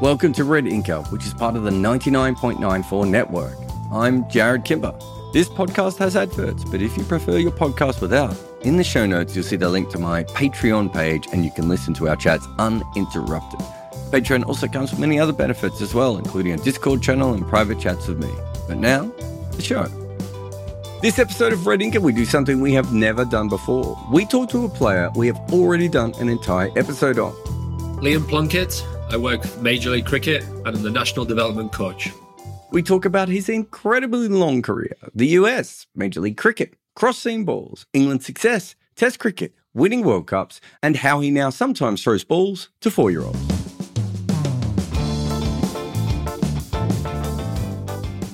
Welcome to Red Inker, which is part of the 99.94 network. I'm Jarrod Kimber. This podcast has adverts, but if you prefer your podcast without, in the show notes you'll see the link to my Patreon page and you can listen to our chats uninterrupted. Patreon also comes with many other benefits as well, including a Discord channel and private chats with me. But now, the show. This episode of Red Inker, we do something we have never done before. We talk to a player we have already done an entire episode on. Liam Plunkett. I work Major League Cricket and I'm the National Development Coach. We talk about his incredibly long career, the US, Major League Cricket, cross seam balls, England's success, Test cricket, winning World Cups, and how he now sometimes throws balls to four year olds.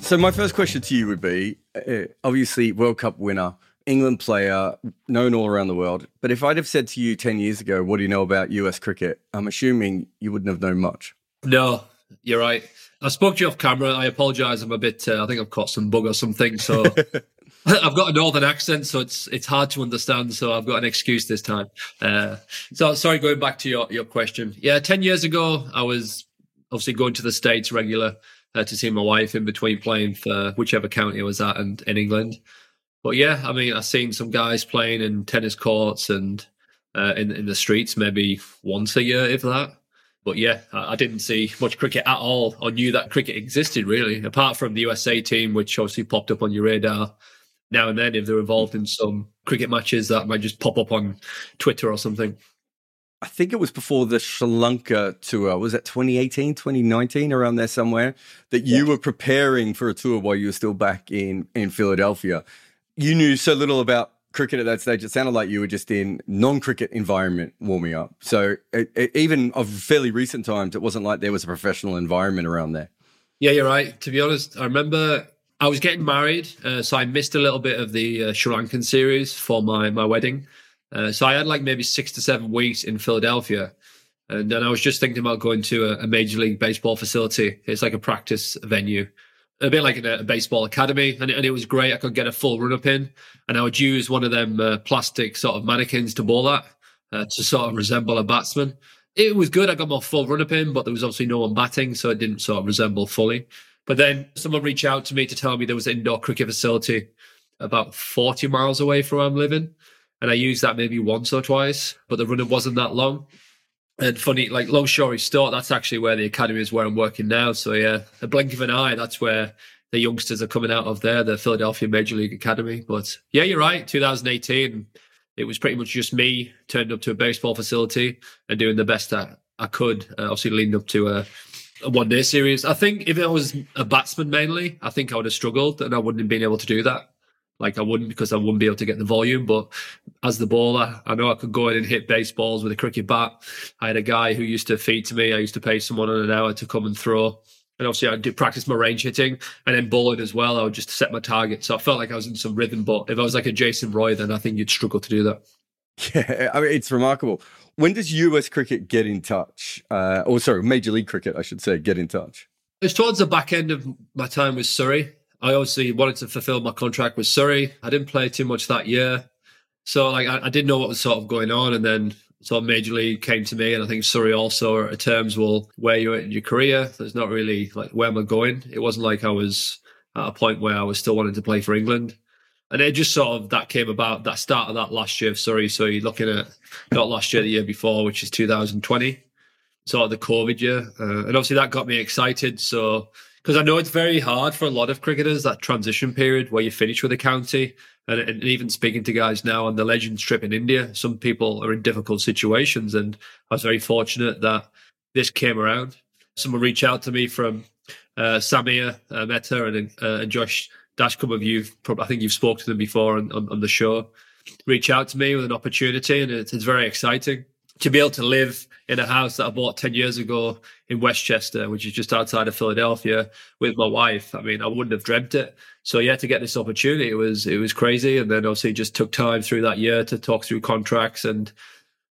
So, my first question to you would be uh, obviously, World Cup winner, England player, known all around the world. But if I'd have said to you 10 years ago, what do you know about US cricket? I'm assuming you wouldn't have known much. No, you're right. I spoke to you off camera. I apologize. I'm a bit, uh, I think I've caught some bug or something. So I've got a northern accent, so it's it's hard to understand. So I've got an excuse this time. Uh, so sorry, going back to your, your question. Yeah, 10 years ago, I was obviously going to the States regular uh, to see my wife in between playing for whichever county I was at and in England but yeah, I mean, I've seen some guys playing in tennis courts and uh, in in the streets maybe once a year, if that. But yeah, I, I didn't see much cricket at all, or knew that cricket existed really, apart from the USA team, which obviously popped up on your radar now and then if they're involved in some cricket matches that might just pop up on Twitter or something. I think it was before the Sri Lanka tour. Was it 2018, 2019, around there somewhere? That you yeah. were preparing for a tour while you were still back in, in Philadelphia you knew so little about cricket at that stage. It sounded like you were just in non-cricket environment warming up. So it, it, even of fairly recent times, it wasn't like there was a professional environment around there. Yeah, you're right. To be honest, I remember I was getting married, uh, so I missed a little bit of the uh, Sri Lankan series for my my wedding. Uh, so I had like maybe six to seven weeks in Philadelphia. And then I was just thinking about going to a, a major league baseball facility. It's like a practice venue a bit like a, a baseball academy, and, and, it was great. I could get a full run up in, and I would use one of them uh, plastic sort of mannequins to bowl at uh, to sort of resemble a batsman. It was good. I got my full run up in, but there was obviously no one batting, so it didn't sort of resemble fully. But then someone reached out to me to tell me there was an indoor cricket facility about 40 miles away from where I'm living. And I used that maybe once or twice, but the run up wasn't that long. And funny, like long story short, that's actually where the academy is where I'm working now. So yeah, a blink of an eye, that's where the youngsters are coming out of there, the Philadelphia Major League Academy. But yeah, you're right. 2018, it was pretty much just me turned up to a baseball facility and doing the best that I could. Uh, obviously, leading up to a, a one day series. I think if it was a batsman mainly, I think I would have struggled and I wouldn't have been able to do that. Like I wouldn't because I wouldn't be able to get the volume. But as the bowler, I know I could go in and hit baseballs with a cricket bat. I had a guy who used to feed to me. I used to pay someone on an hour to come and throw. And obviously, I did practice my range hitting and then bowling as well. I would just set my target. So I felt like I was in some rhythm. But if I was like a Jason Roy, then I think you'd struggle to do that. Yeah, I mean, it's remarkable. When does US cricket get in touch? Uh, or sorry, Major League Cricket, I should say, get in touch? It's towards the back end of my time with Surrey. I obviously wanted to fulfill my contract with Surrey. I didn't play too much that year. So like I, I, didn't know what was sort of going on. And then So Major League came to me, and I think Surrey also are at terms. Well, where you're at in your career, there's not really like where am I going. It wasn't like I was at a point where I was still wanting to play for England. And it just sort of that came about that start of that last year of Surrey. So you're looking at not last year, the year before, which is 2020, sort of the COVID year. Uh, and obviously that got me excited. So, because I know it's very hard for a lot of cricketers, that transition period where you finish with a county. And, and even speaking to guys now on the Legends trip in India, some people are in difficult situations. And I was very fortunate that this came around. Someone reached out to me from uh, Samir uh, Mehta and, uh, and Josh Dashcom of you, I think you've spoken to them before on, on, on, the show, reach out to me with an opportunity, and it's, it's very exciting to be able to live in a house that I bought 10 years ago in West Chester, which is just outside of Philadelphia with my wife. I mean, I wouldn't have dreamt it. So yeah, to get this opportunity, it was, it was crazy. And then obviously just took time through that year to talk through contracts. And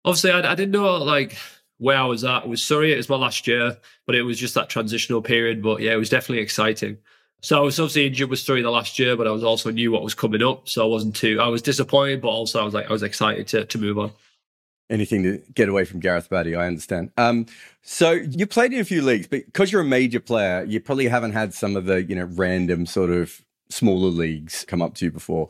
obviously I, I didn't know like where I was at. It was Surrey. It was my last year, but it was just that transitional period. But yeah, it was definitely exciting. So I was obviously injured with Surrey the last year, but I was also knew what was coming up. So I wasn't too, I was disappointed, but also I was like, I was excited to, to move on. Anything to get away from Gareth Batty, I understand. Um, so you played in a few leagues, but because you're a major player, you probably haven't had some of the, you know, random sort of smaller leagues come up to you before.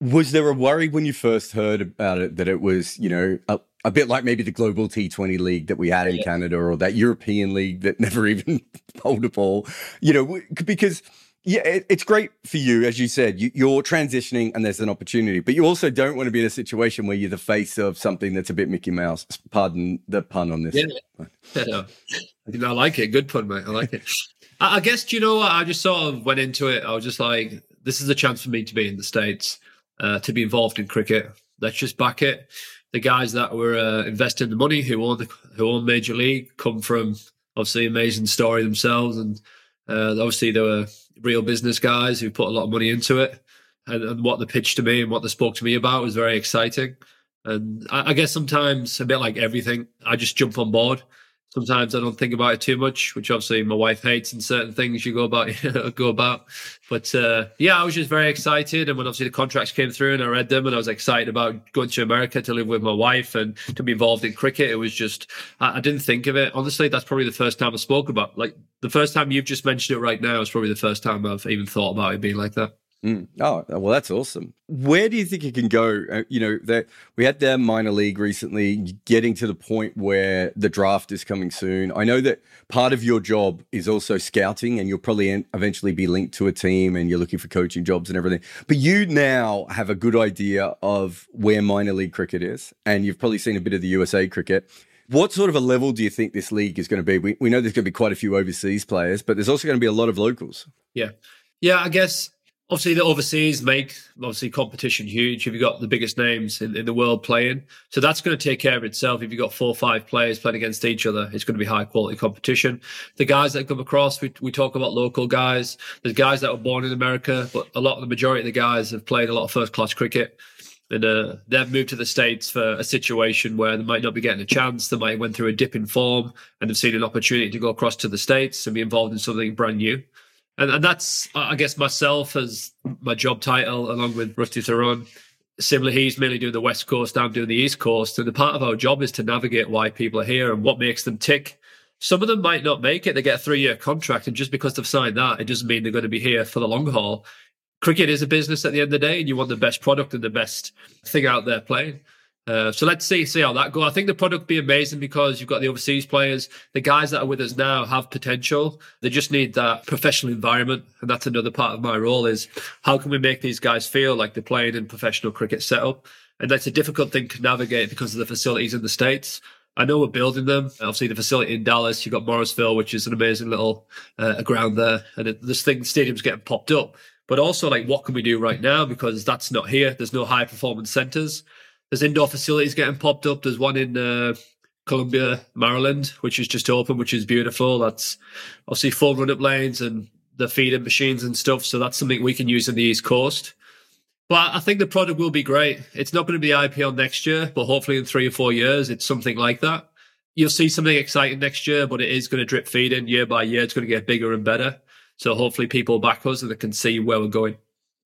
Was there a worry when you first heard about it that it was, you know, a, a bit like maybe the global T20 league that we had in yeah. Canada or that European league that never even bowled a ball, you know, because yeah, it, it's great for you, as you said, you, you're transitioning and there's an opportunity, but you also don't want to be in a situation where you're the face of something that's a bit Mickey Mouse. Pardon the pun on this. Yeah, yeah. I like it. Good pun, mate. I like it. I, I guess, you know what? I just sort of went into it. I was just like, this is a chance for me to be in the States, uh, to be involved in cricket. Let's just back it the guys that were uh, investing the money who own the, who own Major League come from obviously amazing story themselves, and uh, obviously there were real business guys who put a lot of money into it. And, and what they pitched to me and what they spoke to me about was very exciting. And I, I guess sometimes a bit like everything, I just jump on board sometimes I don't think about it too much, which obviously my wife hates in certain things you go about go about. But uh, yeah, I was just very excited, and when obviously the contracts came through and I read them, and I was excited about going to America to live with my wife and to be involved in cricket. It was just I, I didn't think of it honestly. That's probably the first time I spoke about like the first time you've just mentioned it right now is probably the first time I've even thought about it being like that. Mm. Oh, well, that's awesome. Where do you think it can go? Uh, you know, that we had their minor league recently, getting to the point where the draft is coming soon. I know that part of your job is also scouting, and you'll probably eventually be linked to a team, and you're looking for coaching jobs and everything. But you now have a good idea of where minor league cricket is, and you've probably seen a bit of the USA cricket. What sort of a level do you think this league is going to be? We, we know there's going to be quite a few overseas players, but there's also going to be a lot of locals. Yeah. Yeah, I guess obviously the overseas make obviously competition huge. If you've got the biggest names in, in, the world playing so that's going to take care of itself. If you've got four or five players playing against each other it's going to be high quality competition. The guys that come across we, we talk about local guys. There's guys that were born in america but a lot of the majority of the guys have played a lot of first class cricket. And uh, they've moved to the states for a situation where they might not be getting a chance. They might have went through a dip in form and have seen an opportunity to go across to the states and be involved in something brand new and, and that's I guess myself as my job title along with Rusty Theron. Similarly, he's mainly doing the West Coast, I'm doing the East Coast. And the part of our job is to navigate why people are here and what makes them tick. Some of them might not make it. They get a three year contract. And just because they've signed that, it doesn't mean they're going to be here for the long haul. Cricket is a business at the end of the day, and you want the best product and the best thing out there playing. Uh, so let's see see how that go. I think the product be amazing because you've got the overseas players. The guys that are with us now have potential. They just need that professional environment, and that's another part of my role is how can we make these guys feel like they're playing in professional cricket setup? And that's a difficult thing to navigate because of the facilities in the states. I know we're building them. Obviously, the facility in Dallas, you've got Morrisville, which is an amazing little uh, ground there, and it, this thing the stadium's getting popped up. But also, like, what can we do right now because that's not here? There's no high performance centers. There's indoor facilities getting popped up. There's one in uh, Columbia, Maryland, which is just open, which is beautiful. That's obviously full run up lanes and the feeding machines and stuff. So that's something we can use in the East Coast. But I think the product will be great. It's not going to be IPL next year, but hopefully in three or four years, it's something like that. You'll see something exciting next year, but it is going to drip feed in year by year. It's going to get bigger and better. So hopefully people back us and they can see where we're going.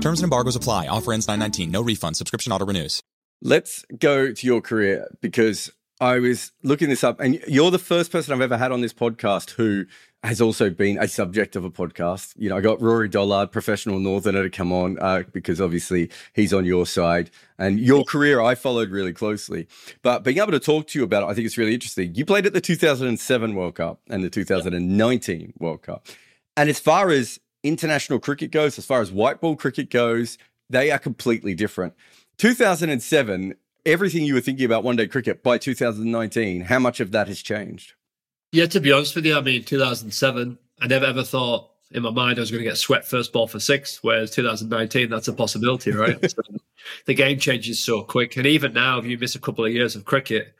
Terms and embargoes apply. Offer ends 919. No refund. Subscription auto renews. Let's go to your career because I was looking this up, and you're the first person I've ever had on this podcast who has also been a subject of a podcast. You know, I got Rory Dollard, professional northerner, to come on uh, because obviously he's on your side. And your career I followed really closely. But being able to talk to you about it, I think it's really interesting. You played at the 2007 World Cup and the 2019 World Cup. And as far as international cricket goes, as far as white ball cricket goes, they are completely different. 2007, everything you were thinking about one day cricket by 2019, how much of that has changed? Yeah, to be honest with you, I mean, 2007, I never ever thought in my mind I was going to get swept first ball for six, whereas 2019, that's a possibility, right? so the game changes so quick. And even now, if you miss a couple of years of cricket,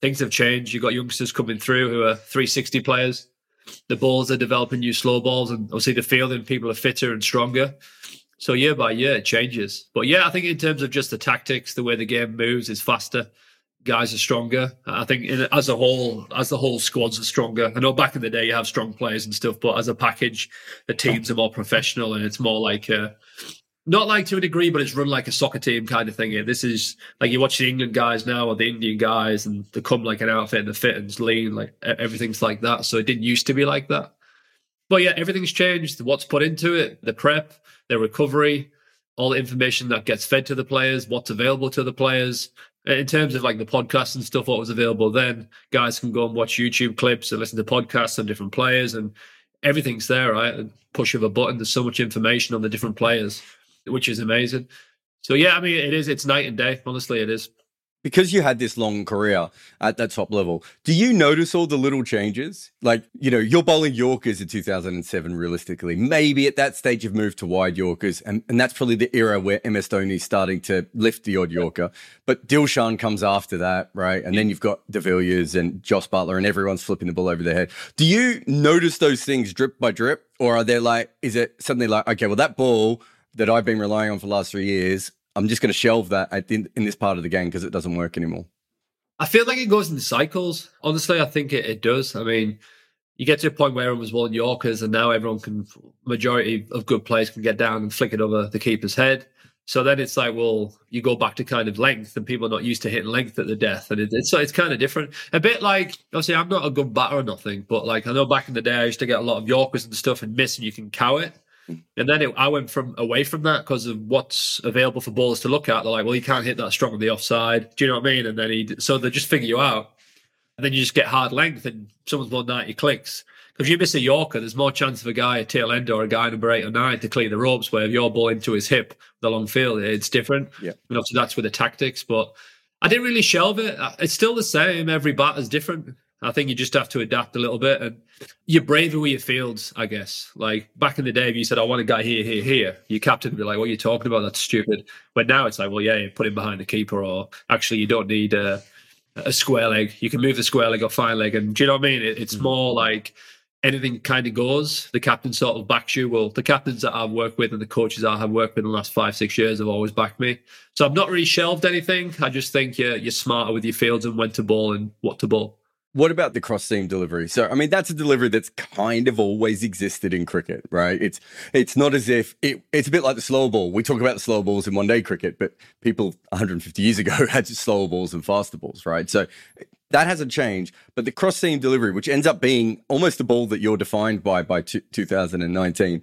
things have changed. You've got youngsters coming through who are 360 players. The balls are developing new slow balls, and obviously the fielding people are fitter and stronger. So year by year, it changes. But yeah, I think in terms of just the tactics, the way the game moves is faster guys are stronger. I think in, as a whole, as the whole squads are stronger. I know back in the day you have strong players and stuff, but as a package, the teams are more professional and it's more like a, not like to a degree, but it's run like a soccer team kind of thing. Here. This is like you watch the England guys now or the Indian guys, and they come like an outfit and the fit and lean, like everything's like that. So it didn't used to be like that. But yeah, everything's changed. What's put into it, the prep, the recovery, all the information that gets fed to the players, what's available to the players, uh, in terms of like the podcasts and stuff, what was available then, guys can go and watch YouTube clips and listen to podcasts on different players, and everything's there, right? push of a button, there's so much information on the different players, which is amazing. So yeah, I mean, it is. It's night and day. Honestly, it is because you had this long career at that top level, do you notice all the little changes? Like, you know, you're bowling Yorkers in 2007, realistically. Maybe at that stage you've moved to wide Yorkers, and, and that's probably the era where MS Dhoni's starting to lift the odd Yorker. But Dilshan comes after that, right? And then you've got De Villiers and Jos Buttler, and everyone's flipping the ball over their head. Do you notice those things drip by drip? Or are they like, is it suddenly like, okay, well, that ball that I've been relying on for the last three years, I'm just going to shelve that in, in this part of the game because it doesn't work anymore. I feel like it goes in cycles. Honestly, I think it, it does. I mean, you get to a point where everyone was one Yorkers, and now everyone can, majority of good players can get down and flick it over the keeper's head. So then it's like, well, you go back to kind of length, and people are not used to hitting length at the death, and it, it's it's kind of different. A bit like, obviously, I'm not a good batter or nothing, but like I know back in the day, I used to get a lot of Yorkers and stuff and miss, and you can cow it. And then it, I went from away from that because of what's available for bowlers to look at. They're like, well, you can't hit that strong on the offside. Do you know what I mean? And then he, so they just figure you out. And then you just get hard length and someone's more 90 clicks. Because if you miss a Yorker, there's more chance of a guy, a tail end or a guy number eight or nine to clear the ropes. Where if you're bowling to his hip, the long field, it's different. Yeah. And obviously that's with the tactics. But I didn't really shelve it. It's still the same. Every bat is different. I think you just have to adapt a little bit and you're braver with your fields, I guess. Like back in the day, if you said, I want a guy here, here, here, your captain would be like, What are you talking about? That's stupid. But now it's like, Well, yeah, you put him behind the keeper, or actually, you don't need a, a square leg. You can move the square leg or fine leg. And do you know what I mean? It, it's mm-hmm. more like anything kind of goes. The captain sort of backs you. Well, the captains that I've worked with and the coaches I have worked with in the last five, six years have always backed me. So I've not really shelved anything. I just think you're, you're smarter with your fields and when to ball and what to ball. What about the cross seam delivery? So, I mean, that's a delivery that's kind of always existed in cricket, right? It's it's not as if it, it's a bit like the slow ball. We talk about the slow balls in one day cricket, but people 150 years ago had slower balls and faster balls, right? So that hasn't changed. But the cross seam delivery, which ends up being almost the ball that you're defined by by t- 2019,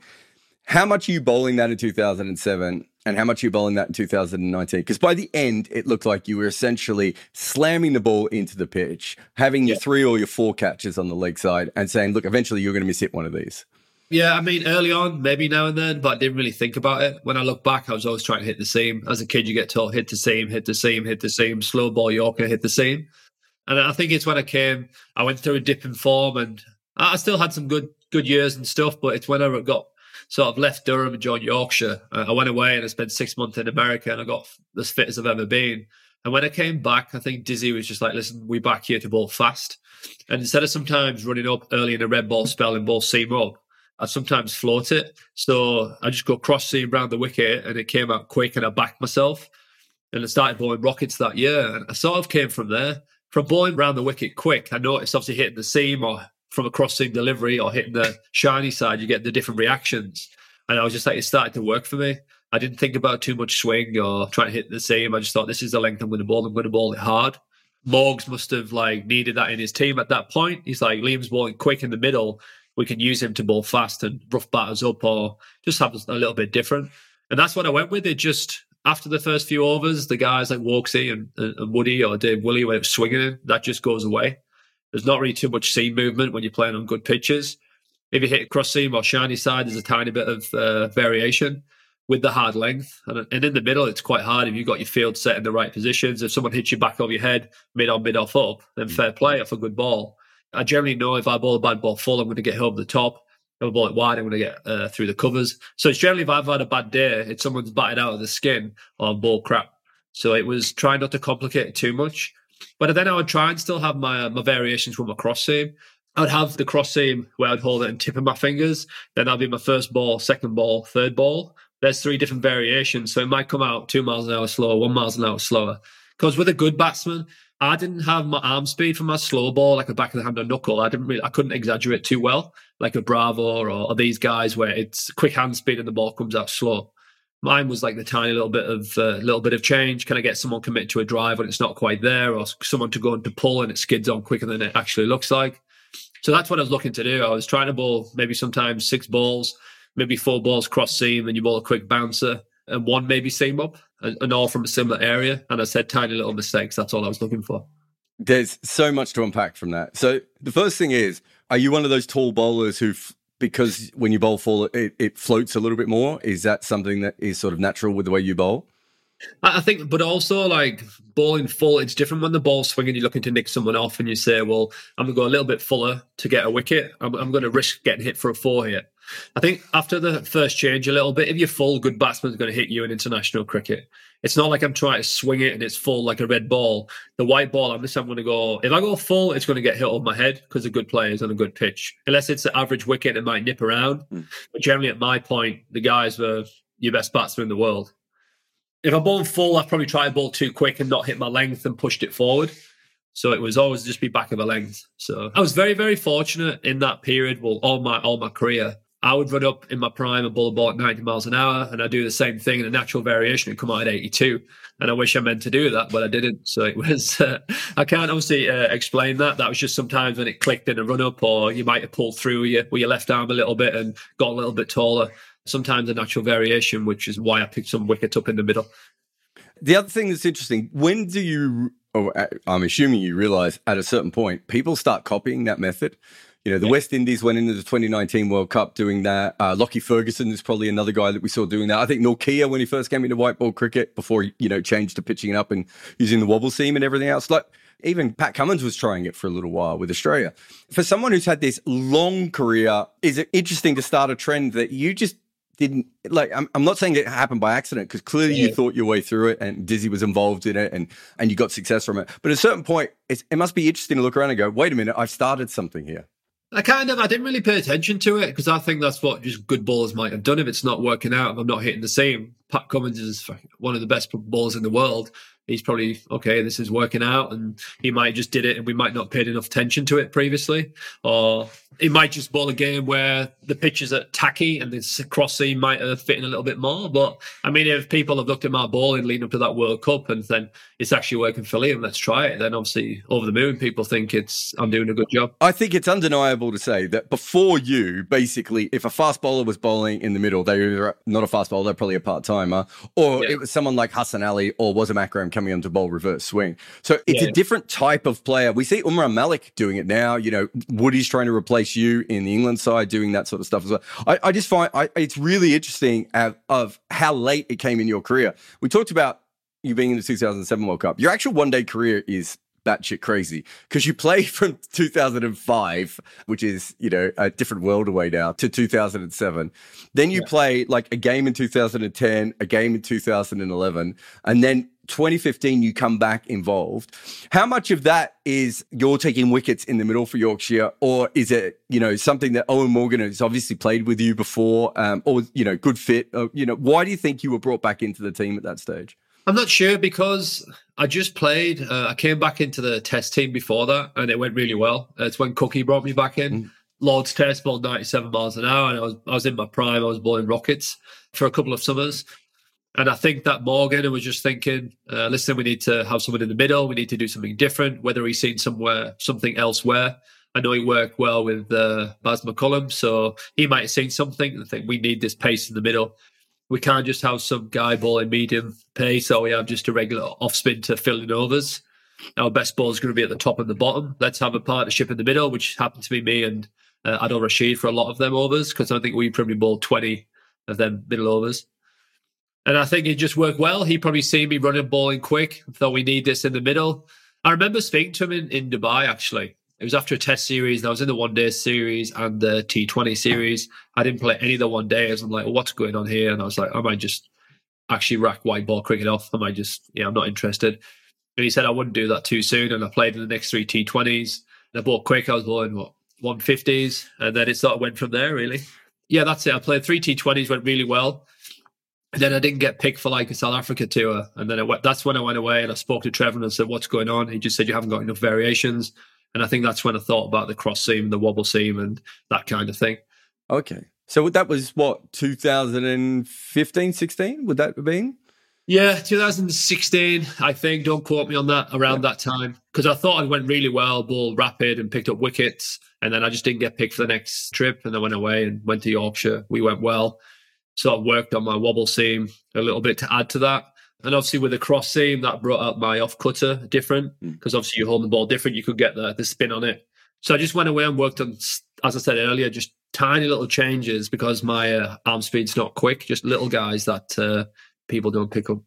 how much are you bowling that in 2007? And how much you bowling that in 2019? Because by the end, it looked like you were essentially slamming the ball into the pitch, having yeah. your three or your four catches on the leg side, and saying, "Look, eventually you're going to miss hit one of these." Yeah, I mean, early on, maybe now and then, but I didn't really think about it. When I look back, I was always trying to hit the same. As a kid, you get told hit the same, hit the same, hit the same, slow ball Yorker, hit the same. And I think it's when I came, I went through a dip in form, and I still had some good good years and stuff. But it's when I got sort of left Durham and joined Yorkshire. Uh, I went away and I spent six months in America and I got as fit as I've ever been. And when I came back, I think Dizzy was just like, listen, we back here to bowl fast. And instead of sometimes running up early in a red ball spell and ball seam up, I sometimes float it. So I just go cross seam around the wicket and it came out quick and I backed myself. And I started bowling rockets that year. And I sort of came from there. From bowling around the wicket quick, I noticed obviously hitting the seam or from a crossing delivery or hitting the shiny side, you get the different reactions. And I was just like, it started to work for me. I didn't think about too much swing or trying to hit the seam. I just thought this is the length I'm going to bowl. I'm going to bowl it hard. Morgs must have like needed that in his team at that point. He's like Liam's bowling quick in the middle. We can use him to bowl fast and rough batters up or just have a little bit different. And that's what I went with. It just after the first few overs, the guys like Woaksy and, and Woody or Dave Willey were swinging that just goes away. There's not really too much seam movement when you're playing on good pitches. If you hit a cross seam or shiny side, there's a tiny bit of uh, variation with the hard length. And, and in the middle, it's quite hard if you've got your field set in the right positions. If someone hits you back over your head, mid on, mid off up, then fair play off a good ball. I generally know if I bowl a bad ball full, I'm going to get over the top. If I ball it wide, I'm going to get uh, through the covers. So it's generally if I've had a bad day, it's someone's batted out of the skin or ball crap. So it was trying not to complicate it too much. But then I would try and still have my my variations with my cross seam. I'd have the cross seam where I'd hold it and tip of my fingers. Then that'd be my first ball, second ball, third ball. There's three different variations. So it might come out two miles an hour slower, one miles an hour slower. Because with a good batsman, I didn't have my arm speed for my slow ball, like a back of the hand or knuckle. I didn't really, I couldn't exaggerate too well, like a Bravo or, or these guys where it's quick hand speed and the ball comes out slow. Mine was like the tiny little bit of uh, little bit of change. Can I get someone committed to a drive when it's not quite there, or someone to go into pull and it skids on quicker than it actually looks like? So that's what I was looking to do. I was trying to bowl maybe sometimes six balls, maybe four balls cross seam, and you bowl a quick bouncer, and one maybe seam up, and, and all from a similar area. And I said tiny little mistakes. That's all I was looking for. There's so much to unpack from that. So the first thing is, are you one of those tall bowlers who because when you bowl full, it, it floats a little bit more. Is that something that is sort of natural with the way you bowl? I think, but also like bowling full, it's different when the ball's swinging. You're looking to nick someone off, and you say, "Well, I'm going to go a little bit fuller to get a wicket. I'm, I'm going to risk getting hit for a four here." I think after the first change a little bit, if you're full, good batsman's going to hit you in international cricket. It's not like I'm trying to swing it and it's full like a red ball. The white ball, I'm just I'm going to go. If I go full, it's going to get hit on my head because a good player is on a good pitch. Unless it's an average wicket, it might nip around. Mm. But generally, at my point, the guys were your best batsmen in the world. If I'm bowling full, I've probably tried to bowl too quick and not hit my length and pushed it forward. So it was always just be back of a length. So I was very, very fortunate in that period. Well, all my all my career, I would run up in my prime a ball at 90 miles an hour, and I do the same thing in a natural variation and come out at 82. And I wish I meant to do that, but I didn't. So it was, uh, I can't obviously uh, explain that. That was just sometimes when it clicked in a run up, or you might have pulled through your, with your left arm a little bit and got a little bit taller. Sometimes a natural variation, which is why I picked some wickets up in the middle. The other thing that's interesting, when do you, or uh, I'm assuming you realize at a certain point, people start copying that method? You know, the yeah. West Indies went into the 2019 World Cup doing that. Uh, Lockie Ferguson is probably another guy that we saw doing that. I think Nortje, when he first came into white ball cricket, before he, you know, changed to pitching it up and using the wobble seam and everything else. Like, even Pat Cummins was trying it for a little while with Australia. For someone who's had this long career, is it interesting to start a trend that you just didn't like I'm, I'm not saying it happened by accident because clearly yeah. you thought your way through it and Dizzy was involved in it and and you got success from it. But at a certain point, it must be interesting to look around and go, wait a minute, I've started something here. I kind of I didn't really pay attention to it because I think that's what just good bowlers might have done if it's not working out. If I'm not hitting the same. Pat Cummins is one of the best bowlers in the world he's probably okay this is working out and he might just did it and we might not paid enough attention to it previously or he might just bowl a game where the pitches are tacky and the cross seam might have fit in a little bit more but i mean if people have looked at my bowling leading up to that world cup and then it's actually working for liam let's try it then obviously over the moon people think it's i'm doing a good job i think it's undeniable to say that before you basically if a fast bowler was bowling in the middle they were not a fast bowler they're probably a part-timer or yeah. it was someone like hasan ali or Wasim Akram coming onto bowl reverse swing. So it's yeah. a different type of player. We see Umran Malik doing it now. You know, Woody's trying to replace you in the England side doing that sort of stuff as well. I, I just find I, it's really interesting of, of how late it came in your career. We talked about you being in the 2007 World Cup. Your actual one day career is batshit crazy because you played from 2005, which is, you know, a different world away now, to 2007. Then you yeah. play like a game in 2010, a game in 2011, and then 2015 you come back involved. How much of that is you're taking wickets in the middle for yorkshire or is it you know something that Eoin morgan has obviously played with you before um, or you know good fit or, you know why do you think you were brought back into the team at that stage? I'm not sure because i just played uh, i came back into the test team before that and it went really well. It's when cookie brought me back in. Mm. Lord's Test ball 97 miles an hour, and I was I was in my prime. I was bowling rockets for a couple of summers, and I think that Morgan was just thinking, uh, listen, we need to have someone in the middle. We need to do something different. Whether he's seen somewhere something elsewhere. I know he worked well with uh, Baz McCullum, so he might have seen something. I think we need this pace in the middle. We can't just have some guy bowling medium pace, or we have just a regular off spin to fill in overs. Our best ball is going to be at the top and the bottom. Let's have a partnership in the middle, which happened to be me and uh, Adil Rashid for a lot of them overs, because I think we probably bowled 20 of them middle overs. And I think it just worked well. He probably seen me running bowling quick, thought we need this in the middle. I remember speaking to him in, in Dubai actually. It was after a test series, and I was in the one day series and the T20 series. I didn't play any of the one days. I'm like, what's going on here? And I was like, I might just actually rack white ball cricket off. I might just, yeah, I'm not interested. And he said I wouldn't do that too soon. And I played in the next three T20s. And I bought quick. I was bowling, what, 150s. And then it sort of went from there, really. Yeah, that's it. I played three T20s, went really well. And then I didn't get picked for like a South Africa tour. And then went, that's when I went away and I spoke to Trevor and said, What's going on? He just said, You haven't got enough variations. And I think that's when I thought about the cross seam, the wobble seam, and that kind of thing. Okay. So that was what, 2015, 16? Would that have been? Yeah, 2016, I think. Don't quote me on that around yeah. that time. Because I thought I went really well, ball rapid and picked up wickets. And then I just didn't get picked for the next trip. And I went away and went to Yorkshire. We went well sort of worked on my wobble seam a little bit to add to that. And obviously with the cross seam, that brought out my off cutter different because mm. obviously you hold the ball different. You could get the, the spin on it. So I just went away and worked on, as I said earlier, just tiny little changes because my uh, arm speed's not quick, just little guys that uh, people don't pick up.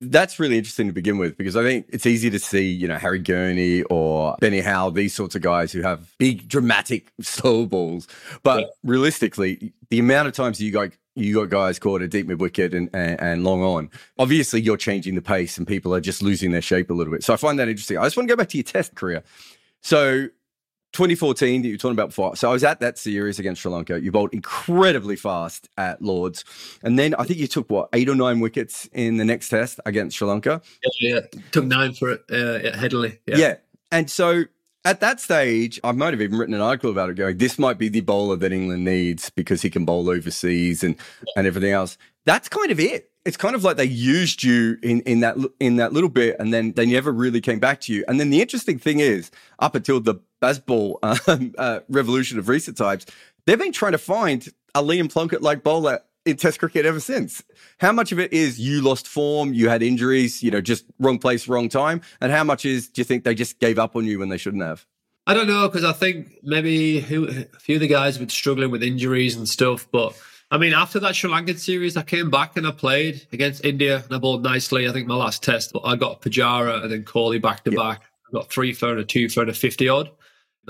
That's really interesting to begin with because I think it's easy to see, you know, Harry Gurney or Benny Howell, these sorts of guys who have big, dramatic slow balls. But yeah. realistically, the amount of times you got you got guys caught a deep mid wicket and, and, and, long on. Obviously, you're changing the pace and people are just losing their shape a little bit. So I find that interesting. I just want to go back to your test career. So 2014 that you were talking about before. So I was at that series against Sri Lanka. You bowled incredibly fast at Lords. And then I think you took what, eight or nine wickets in the next test against Sri Lanka? Yeah, yeah. took nine for it uh, at Headingley. Yeah. yeah. And so at that stage, I might have even written an article about it going, this might be the bowler that England needs because he can bowl overseas and, and everything else. That's kind of it. It's kind of like they used you in, in that in that little bit, and then they never really came back to you. And then the interesting thing is, up until the Bazball um, uh, revolution of recent times, they've been trying to find a Liam Plunkett like bowler in Test cricket ever since. How much of it is you lost form, you had injuries, you know, just wrong place, wrong time, and how much is do you think they just gave up on you when they shouldn't have? I don't know because I think maybe a few of the guys were struggling with injuries and stuff. But I mean, after that Sri Lankan series, I came back and I played against India and I bowled nicely. I think my last test, I got Pujara and then Kohli back to back. I got three for and a two for and a 50 odd.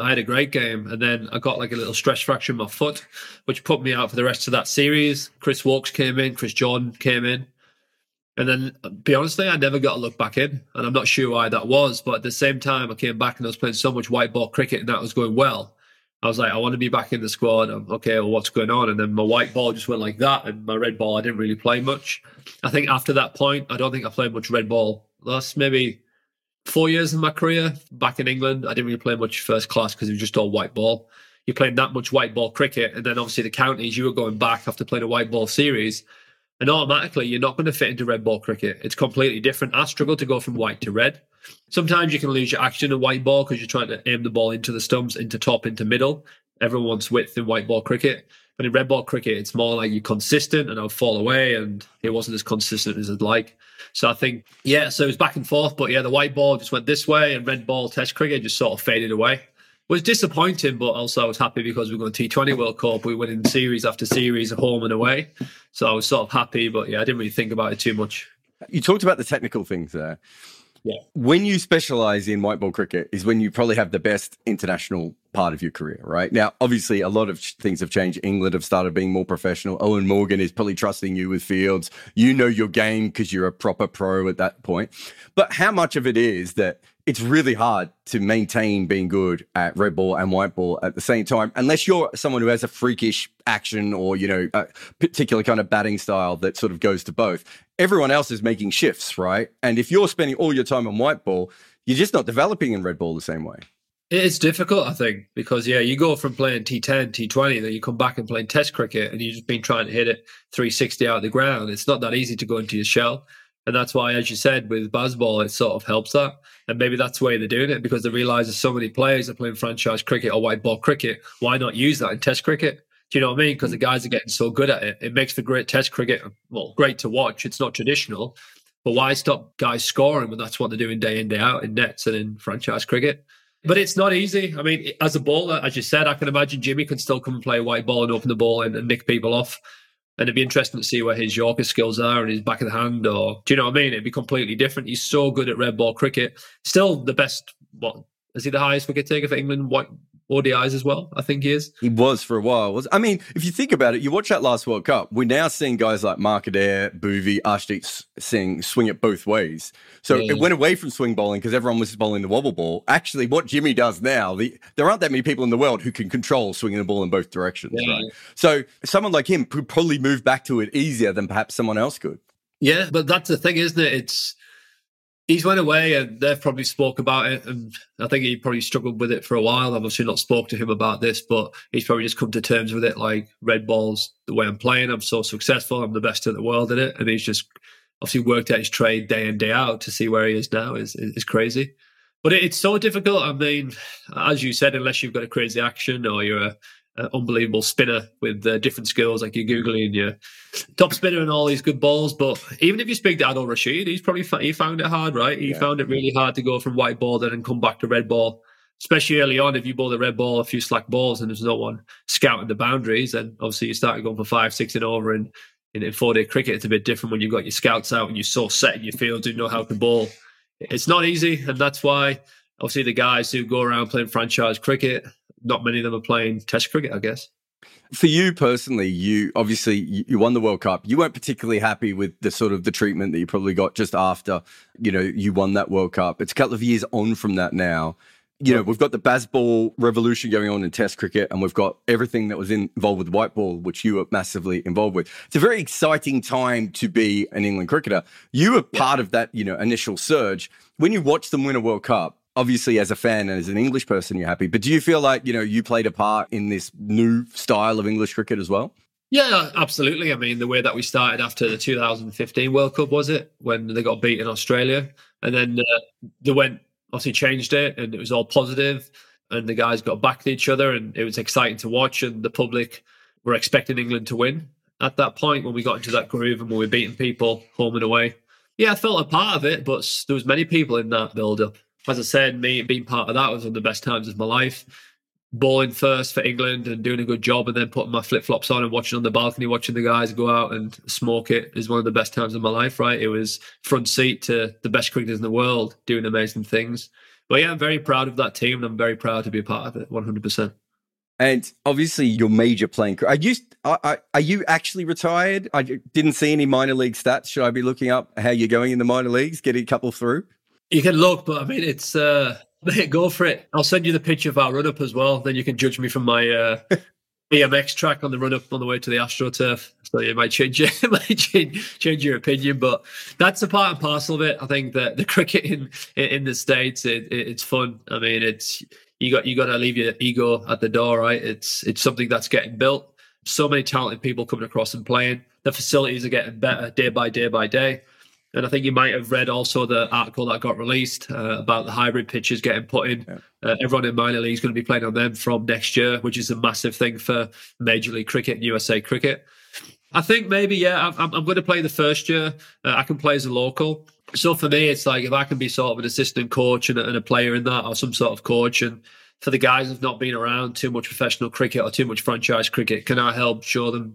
I had a great game, and then I got like a little stress fracture in my foot, which put me out for the rest of that series. Chris Woakes came in, Chris Jordan came in, and then, be honestly, I never got a look back in, and I'm not sure why that was. But at the same time, I came back and I was playing so much white ball cricket, and that was going well. I was like, I want to be back in the squad. I'm, okay, well, what's going on? And then my white ball just went like that, and my red ball, I didn't really play much. I think after that point, I don't think I played much red ball. Last maybe four years in my career back in England, I didn't really play much first class because it was just all white ball. You played that much white ball cricket, and then obviously the counties, you were going back after playing a white ball series, and automatically you're not going to fit into red ball cricket. It's completely different. I struggle to go from white to red. Sometimes you can lose your action in white ball because you're trying to aim the ball into the stumps, into top, into middle. Everyone wants width in white ball cricket. But in red ball cricket, it's more like you're consistent and I'll fall away, and it wasn't as consistent as I'd like. So I think, yeah, so it was back and forth. But yeah, the white ball just went this way, and red ball test cricket just sort of faded away. It was disappointing, but also I was happy because we are going T20 World Cup. We were winning series after series, at home and away. So I was sort of happy, but yeah, I didn't really think about it too much. You talked about the technical things there. Yeah. When you specialize in white ball cricket is when you probably have the best international part of your career, right? Now, obviously, a lot of things have changed. England have started being more professional. Eoin Morgan is probably trusting you with fields. You know your game because you're a proper pro at that point. But how much of it is that it's really hard to maintain being good at red ball and white ball at the same time, unless you're someone who has a freakish action or, you know, a particular kind of batting style that sort of goes to both. Everyone else is making shifts, right? And if you're spending all your time on white ball, you're just not developing in red ball the same way. It's difficult, I think, because yeah, you go from playing T10, T20, then you come back and playing Test cricket, and you've just been trying to hit it 360 out of the ground. It's not that easy to go into your shell. And that's why, as you said, with Bazball, it sort of helps that. And maybe that's the way they're doing it because they realize there's so many players are playing franchise cricket or white ball cricket. Why not use that in test cricket? Do you know what I mean? Because the guys are getting so good at it. It makes for great test cricket. Well, great to watch. It's not traditional. But why stop guys scoring when that's what they're doing day in, day out in nets and in franchise cricket? But it's not easy. I mean, as a bowler, as you said, I can imagine Jimmy can still come and play white ball and open the ball and, and nick people off. And it'd be interesting to see where his Yorker skills are and his back of the hand, or do you know what I mean? It'd be completely different. He's so good at red ball cricket. Still the best. What is he the highest wicket taker for England? What ODIs as well. I think he is. He was for a while. Was I mean, if you think about it, you watch that last World Cup. We're now seeing guys like Mark Adair, Bhuvi, Arshdeep Singh swing it both ways. So yeah. it went away from swing bowling because everyone was bowling the wobble ball. Actually, what Jimmy does now, the, there aren't that many people in the world who can control swinging the ball in both directions. Yeah. Right. So someone like him could probably move back to it easier than perhaps someone else could. Yeah, but that's the thing, isn't it? It's he's went away and they've probably spoke about it and i think he probably struggled with it for a while. I've obviously not spoke to him about this but he's probably just come to terms with it like red balls the way i'm playing i'm so successful i'm the best in the world in it. And he's just obviously worked at his trade day in day out to see where he is now is is crazy. But it's so difficult. I mean as you said unless you've got a crazy action or you're a uh, unbelievable spinner with uh, different skills, like you're googling your top spinner and all these good balls. But even if you speak to Adil Rashid, he's probably he found it hard, right? He yeah. found it really hard to go from white ball then and come back to red ball, especially early on. If you bowl the red ball, a few slack balls, and there's no one scouting the boundaries, and obviously you start going for five, six, and over. And in, in four day cricket, it's a bit different when you've got your scouts out and you're so set in your field, you know how to bowl. It's not easy, and that's why obviously the guys who go around playing franchise cricket not many of them are playing Test cricket, I guess. For you personally, you obviously you won the World Cup. You weren't particularly happy with the sort of the treatment that you probably got just after you know you won that World Cup. It's a couple of years on from that now. You know, we've got the Bazball revolution going on in Test cricket, and we've got everything that was in, involved with white ball, which you were massively involved with. It's a very exciting time to be an England cricketer. You were part of that, you know, initial surge. When you watch them win a World Cup, obviously as a fan and as an English person, you're happy. But do you feel like, you know, you played a part in this new style of English cricket as well? Yeah, absolutely. I mean, the way that we started after the 2015 World Cup, was it? When they got beat in Australia. And then uh, they went, obviously changed it and it was all positive and the guys got back to each other and it was exciting to watch and the public were expecting England to win at that point when we got into that groove and when we were beating people home and away. Yeah, I felt a part of it, but there was many people in that build up as I said, me being part of that was one of the best times of my life. Bowling first for England and doing a good job, and then putting my flip flops on and watching on the balcony, watching the guys go out and smoke it is one of the best times of my life. Right, it was front seat to the best cricketers in the world doing amazing things. But yeah, I'm very proud of that team, and I'm very proud to be a part of it. 100. percent and obviously, your major playing. Are you are, are you actually retired? I didn't see any minor league stats. Should I be looking up how you're going in the minor leagues? Getting a couple through. You can look, but I mean, it's uh, go for it. I'll send you the picture of our run up as well. Then you can judge me from my uh, BMX track on the run up on the way to the AstroTurf. So you might change your might change, change your opinion, but that's a part and parcel of it. I think that the cricket in in the states, it, it, it's fun. I mean, it's you got you got to leave your ego at the door, right? It's it's something that's getting built. So many talented people coming across and playing. The facilities are getting better day by day by day. And I think you might have read also the article that got released uh, about the hybrid pitches getting put in. Yeah. Uh, everyone in minor league is going to be playing on them from next year, which is a massive thing for Major League Cricket and USA Cricket. I think maybe, yeah, I'm, I'm going to play the first year. Uh, I can play as a local. So for me, it's like if I can be sort of an assistant coach and a, and a player in that or some sort of coach and for the guys who've not been around too much professional cricket or too much franchise cricket? Can I help show them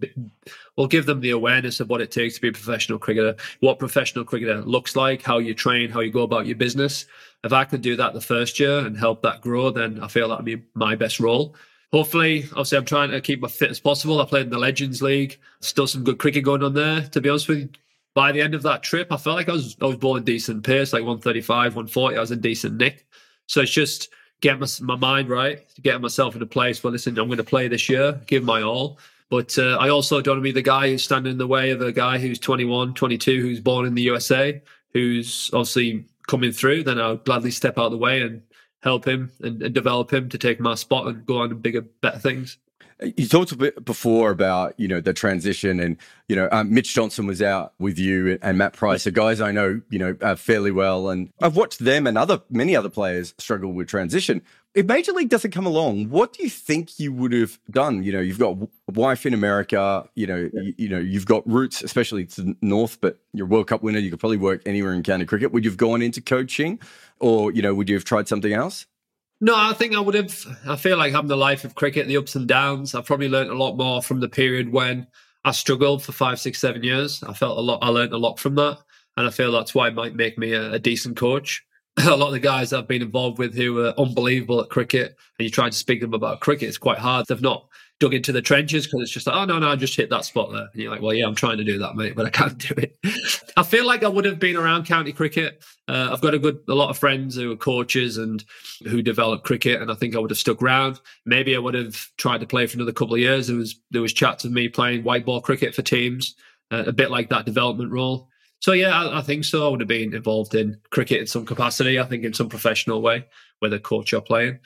or give them the awareness of what it takes to be a professional cricketer, what professional cricketer looks like, how you train, how you go about your business? If I can do that the first year and help that grow, then I feel that'd be my best role. Hopefully, obviously, I'm trying to keep my fit as possible. I played in the Legends League, still some good cricket going on there. To be honest with you, by the end of that trip, I felt like I was I was bowling decent pace, like 135, 140. I was in decent nick. So it's just getting my, my mind right, to get myself in a place where, listen, I'm going to play this year, give my all. But uh, I also don't want to be the guy who's standing in the way of a guy who's 21, 22, who's born in the USA, who's obviously coming through. Then I'll gladly step out of the way and help him and, and develop him to take my spot and go on to bigger, better things. You talked a bit before about you know the transition, and you know um, Mitch Johnson was out with you and Matt Price, are guys I know you know uh, fairly well, and I've watched them and other many other players struggle with transition. If Major League doesn't come along, what do you think you would have done? You know, you've got a wife in America. You know, yeah. you, you, know you've got roots, especially to the north, but you're a World Cup winner. You could probably work anywhere in county cricket. Would you have gone into coaching, or you know, would you have tried something else? No, I think I would have. I feel like having the life of cricket, the ups and downs. I've probably learned a lot more from the period when I struggled for five, six, seven years. I felt a lot. I learned a lot from that, and I feel that's why it might make me a, a decent coach. a lot of the guys I've been involved with who are unbelievable at cricket, and you try to speak to them about cricket, it's quite hard. They've not dug into the trenches because it's just like, oh no, no, I just hit that spot there. And you're like, well, yeah, I'm trying to do that, mate, but I can't do it. I feel like I would have been around county cricket. Uh, I've got a good, a lot of friends who are coaches and who develop cricket, and I think I would have stuck around. Maybe I would have tried to play for another couple of years. There was there was chats of me playing white ball cricket for teams, uh, a bit like that development role. So yeah, I, I, think so. I would have been involved in cricket in some capacity. I think in some professional way, whether coach or playing.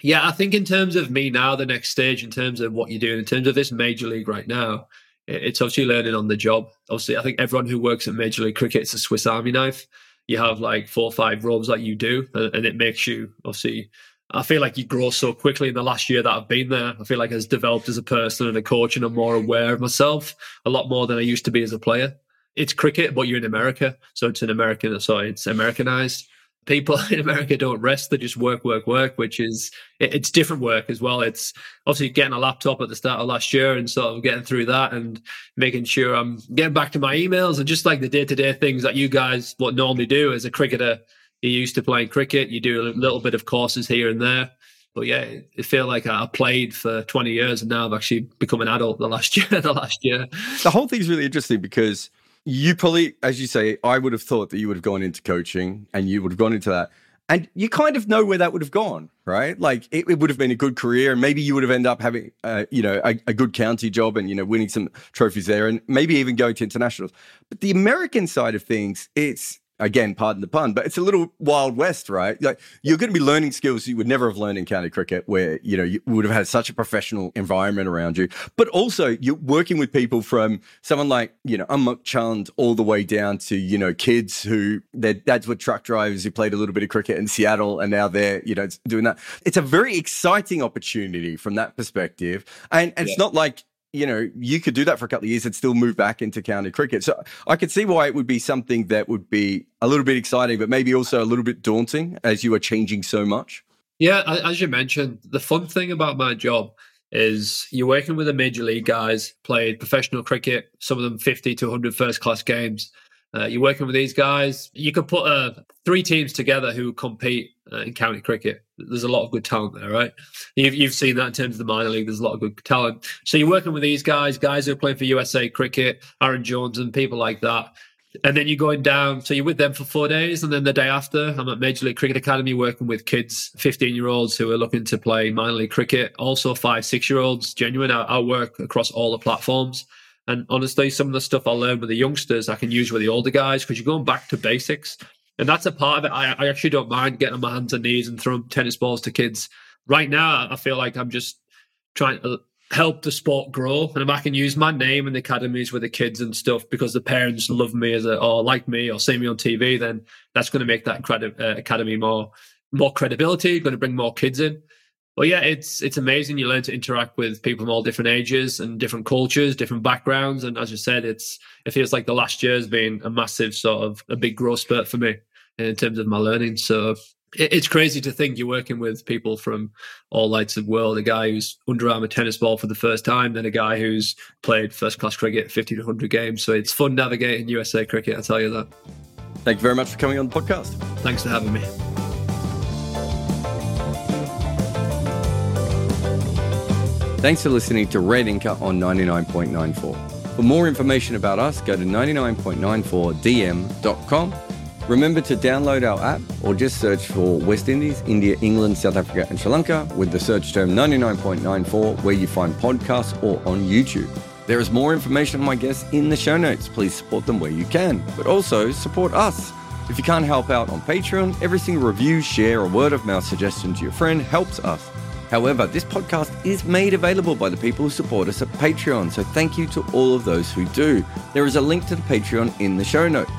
Yeah, I think in terms of me now, the next stage in terms of what you're doing, in terms of this major league right now, it's obviously learning on the job. Obviously, I think everyone who works at Major League Cricket is a Swiss Army knife. You have like four or five roles that you do, and it makes you obviously. I feel like you grow so quickly in the last year that I've been there. I feel like I've developed as a person and a coach, and I'm more aware of myself a lot more than I used to be as a player. It's cricket, but you're in America, so it's an American, so it's Americanized people in America don't rest; they just work, work, work. Which is it, it's different work as well. It's obviously getting a laptop at the start of last year and sort of getting through that and making sure I'm getting back to my emails and just like the day to day things that you guys what normally do as a cricketer. You're used to playing cricket. You do a little bit of courses here and there. But yeah, it feel like I played for 20 years and now I've actually become an adult the last year. The last year, the whole thing's really interesting because you probably, as you say, I would have thought that you would have gone into coaching and you would have gone into that. And you kind of know where that would have gone, right? Like it, it would have been a good career, and maybe you would have ended up having, uh, you know, a, a, good county job, and you know, winning some trophies there, and maybe even going to internationals. But the American side of things, it's again, pardon the pun, but it's a little wild west, right? Like you're going to be learning skills you would never have learned in county cricket, where you know you would have had such a professional environment around you. But also, you're working with people from someone like you know Unmukt Chand all the way down to you know kids who their dads were truck drivers who played a little bit of cricket in Seattle, and now they're you know doing that. It's a very exciting opportunity from that perspective, and, and yeah. it's not like you know, you could do that for a couple of years and still move back into county cricket. So I could see why it would be something that would be a little bit exciting, but maybe also a little bit daunting as you are changing so much. Yeah, as you mentioned, the fun thing about my job is you're working with the major league guys, played professional cricket, some of them 50 to 100 first class games. Uh, you're working with these guys. You could put uh, three teams together who compete uh, in county cricket. There's a lot of good talent there, right? You've, you've seen that in terms of the minor league. There's a lot of good talent. So you're working with these guys, guys who are playing for USA Cricket, Aaron Jones, and people like that. And then you're going down. So you're with them for four days, and then the day after, I'm at Major League Cricket Academy working with kids, 15 year olds who are looking to play minor league cricket. Also, five, six year olds. Genuine. I, I work across all the platforms. And honestly, some of the stuff I learned with the youngsters, I can use with the older guys because you're going back to basics. And that's a part of it. I, I actually don't mind getting on my hands and knees and throwing tennis balls to kids. Right now, I feel like I'm just trying to help the sport grow. And if I can use my name in the academies with the kids and stuff because the parents love me as a, or like me or see me on TV, then that's going to make that credi- uh, academy more more credibility, going to bring more kids in. But yeah, it's it's amazing. You learn to interact with people from all different ages and different cultures, different backgrounds. And as you said, it's it feels like the last year has been a massive sort of a big growth spurt for me in terms of my learning. So it's crazy to think you're working with people from all lights of the world. A guy who's Under Armour tennis ball for the first time, then a guy who's played first class cricket, 50 to 100 games. So it's fun navigating USA cricket, I tell you that. Thank you very much for coming on the podcast. Thanks for having me. Thanks for listening to Red Inker on 99.94. For more information about us, go to 99.94dm.com. Remember to download our app or just search for West Indies, India, England, South Africa, and Sri Lanka with the search term 99.94 where you find podcasts or on YouTube. There is more information on my guests in the show notes. Please support them where you can, but also support us. If you can't help out on Patreon, every single review, share, or word of mouth suggestion to your friend helps us. However, this podcast is made available by the people who support us at Patreon, so thank you to all of those who do. There is a link to the Patreon in the show notes.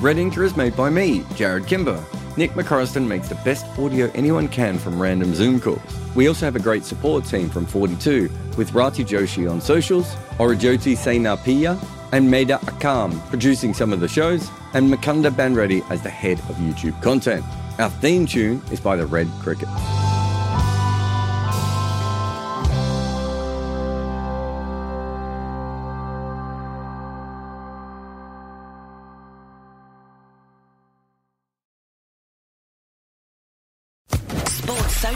Red Inker is made by me, Jarrod Kimber. Nick McCorriston makes the best audio anyone can from random Zoom calls. We also have a great support team from 42 with Rati Joshi on socials, Aurojyoti Senapati, and Maida Akam producing some of the shows, and Mukunda Bandreddi as the head of YouTube content. Our theme tune is by the Red Cricket.